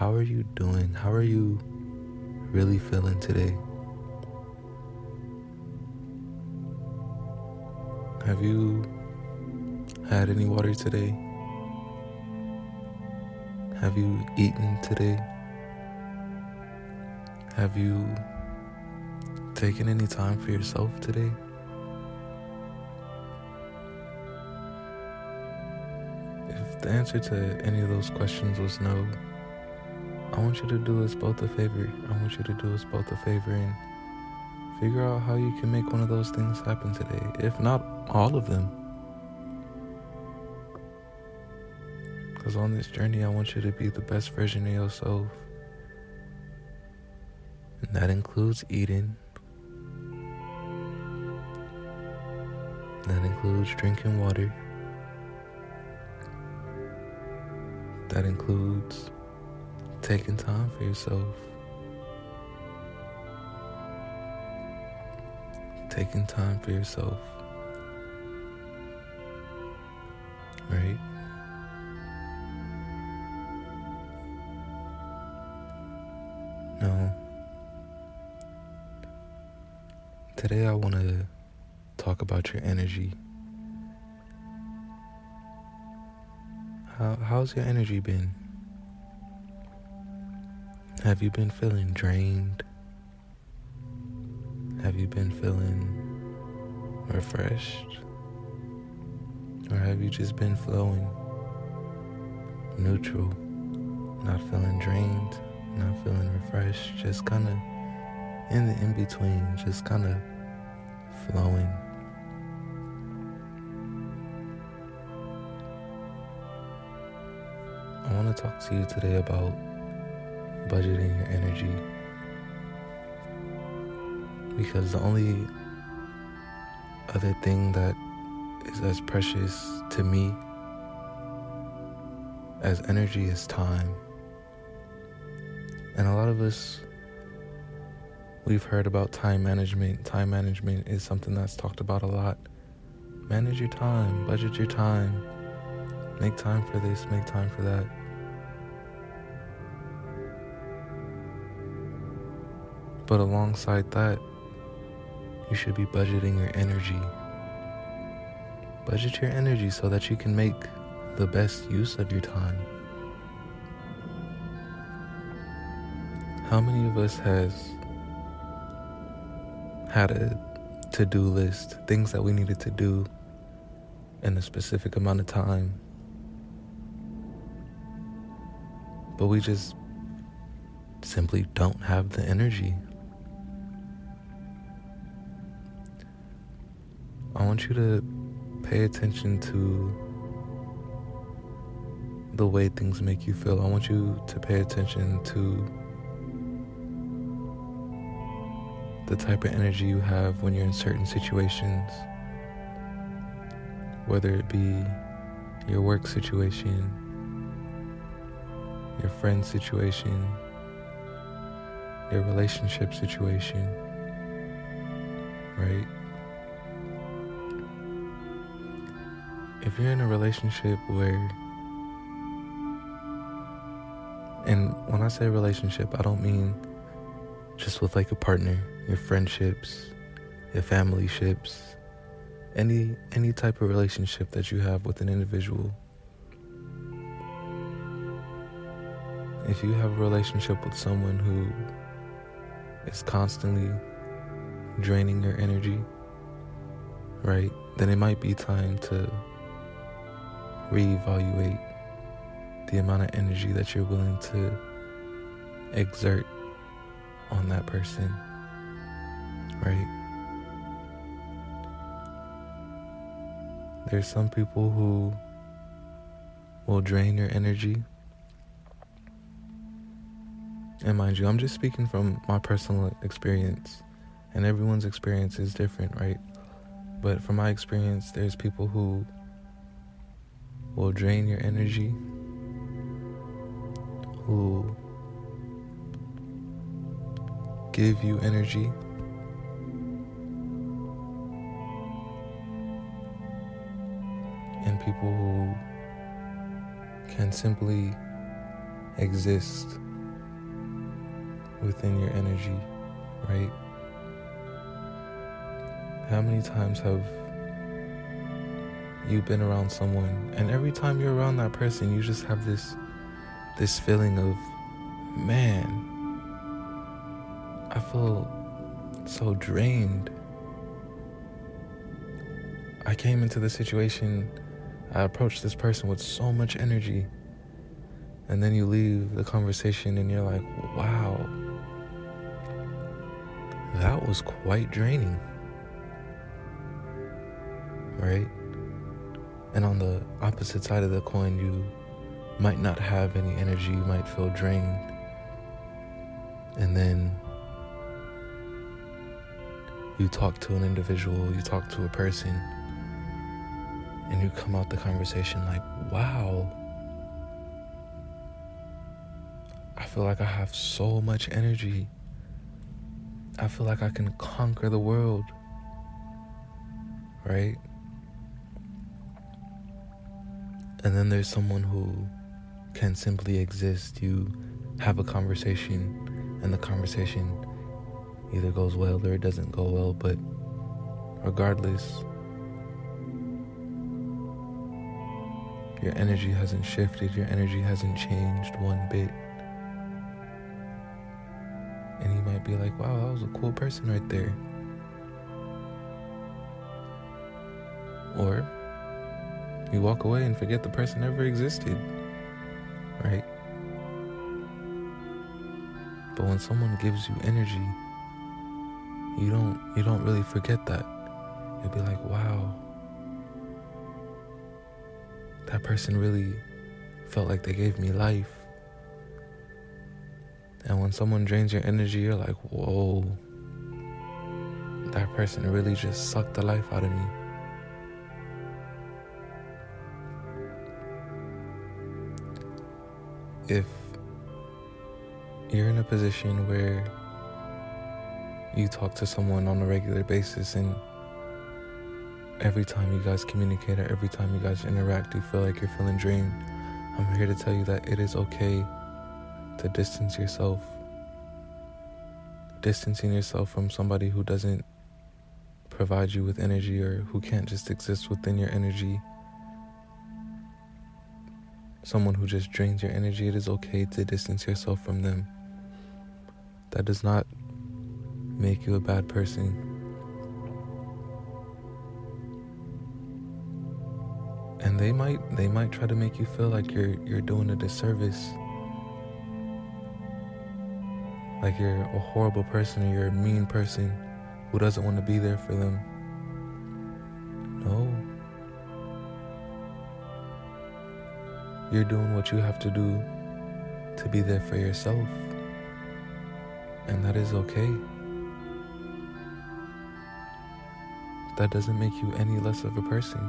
how are you doing? How are you really feeling today? Have you had any water today? Have you eaten today? Have you taken any time for yourself today? If the answer to any of those questions was no, I want you to do us both a favor. I want you to do us both a favor and figure out how you can make one of those things happen today, if not all of them. Because on this journey, I want you to be the best version of yourself. And that includes eating, that includes drinking water, that includes taking time for yourself. Taking time for yourself. Right? No. Today I want to talk about your energy. How, how's your energy been? Have you been feeling drained? Have you been feeling refreshed? Or have you just been flowing? Neutral, not feeling drained, not feeling refreshed, just kind of in the in between, just kind of flowing. I want to talk to you today about budgeting your energy. Because the only other thing that is as precious to me as energy is time. And a lot of us, we've heard about time management. Time management is something that's talked about a lot. Manage your time, budget your time, make time for this, make time for that. But alongside that, you should be budgeting your energy. Budget your energy so that you can make the best use of your time. How many of us has had a to-do list, things that we needed to do in a specific amount of time, but we just simply don't have the energy I want you to pay attention to the way things make you feel. I want you to pay attention to the type of energy you have when you're in certain situations, whether it be your work situation, your friend situation, your relationship situation, right? If you're in a relationship where and when I say relationship, I don't mean just with like a partner, your friendships, your family ships, any any type of relationship that you have with an individual. If you have a relationship with someone who is constantly draining your energy, right? Then it might be time to reevaluate the amount of energy that you're willing to exert on that person, right? There's some people who will drain your energy. And mind you, I'm just speaking from my personal experience, and everyone's experience is different, right? But from my experience, there's people who will drain your energy, who give you energy. And people who can simply exist within your energy, right? How many times have you been around someone and every time you're around that person you just have this this feeling of man I feel so drained. I came into the situation I approached this person with so much energy and then you leave the conversation and you're like, "Wow. That was quite draining." right? And on the opposite side of the coin, you might not have any energy, you might feel drained. And then you talk to an individual, you talk to a person, and you come out the conversation like, wow, I feel like I have so much energy. I feel like I can conquer the world, right? And then there's someone who can simply exist. You have a conversation, and the conversation either goes well or it doesn't go well, but regardless, your energy hasn't shifted, your energy hasn't changed one bit. And you might be like, wow, that was a cool person right there. Or you walk away and forget the person ever existed. Right? But when someone gives you energy, you don't you don't really forget that. You'll be like, "Wow. That person really felt like they gave me life." And when someone drains your energy, you're like, "Whoa. That person really just sucked the life out of me." If you're in a position where you talk to someone on a regular basis and every time you guys communicate or every time you guys interact you feel like you're feeling drained i'm here to tell you that it is okay to distance yourself. Distancing yourself from somebody who doesn't provide you with energy or who can't just exist within your energy someone who just drains your energy, it is okay to distance yourself from them. That does not make you a bad person. And they might they might try to make you feel like you're you're doing a disservice. Like you're a horrible person or you're a mean person who doesn't want to be there for them. No. You're doing what you have to do to be there for yourself. And that is okay. That doesn't make you any less of a person.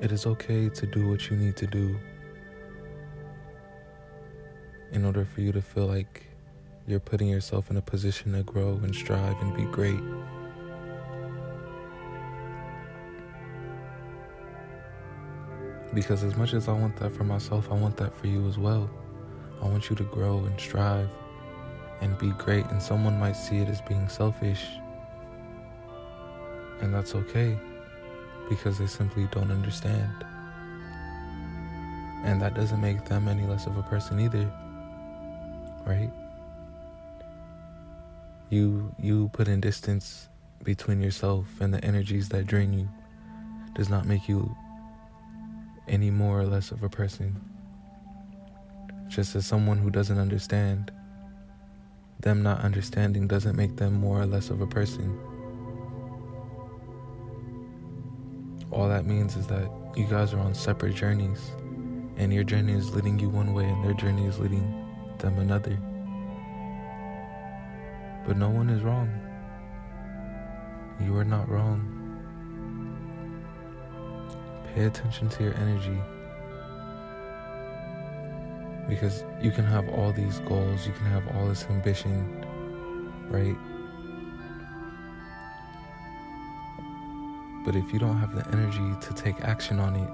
It is okay to do what you need to do in order for you to feel like you're putting yourself in a position to grow and strive and be great. Because as much as I want that for myself, I want that for you as well. I want you to grow and strive and be great. And someone might see it as being selfish. And that's okay because they simply don't understand. And that doesn't make them any less of a person either. Right? You you put in distance between yourself and the energies that drain you does not make you any more or less of a person. Just as someone who doesn't understand, them not understanding doesn't make them more or less of a person. All that means is that you guys are on separate journeys, and your journey is leading you one way, and their journey is leading them another. But no one is wrong. You are not wrong. Pay attention to your energy. Because you can have all these goals, you can have all this ambition, right? But if you don't have the energy to take action on it,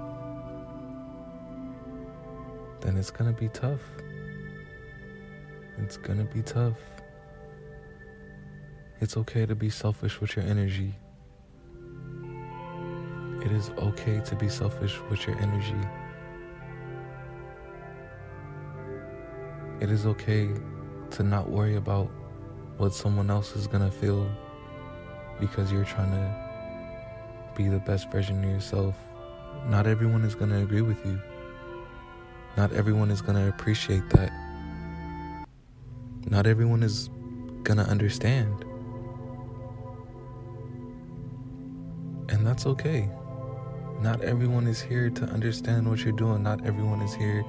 then it's gonna be tough. It's gonna be tough. It's okay to be selfish with your energy. It is okay to be selfish with your energy. It is okay to not worry about what someone else is gonna feel because you're trying to be the best version of yourself. Not everyone is gonna agree with you. Not everyone is gonna appreciate that. Not everyone is gonna understand. And that's okay. Not everyone is here to understand what you're doing. Not everyone is here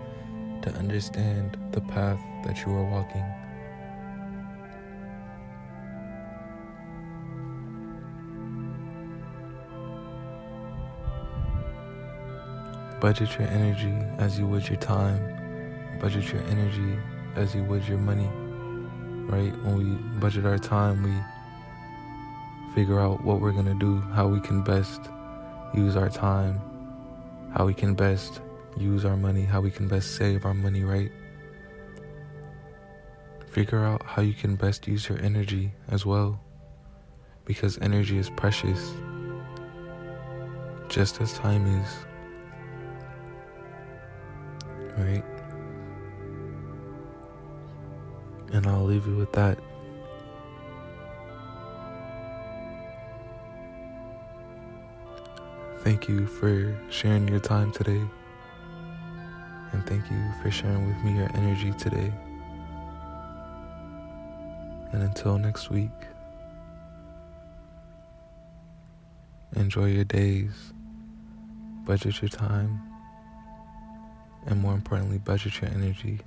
to understand the path that you are walking. Budget your energy as you would your time. Budget your energy as you would your money. Right? When we budget our time, we figure out what we're going to do, how we can best use our time, how we can best use our money, how we can best save our money, right? Figure out how you can best use your energy as well. Because energy is precious, just as time is right? And I'll leave you with that. Thank you for sharing your time today. And thank you for sharing with me your energy today. And until next week, enjoy your days, budget your time and more importantly, budget your energy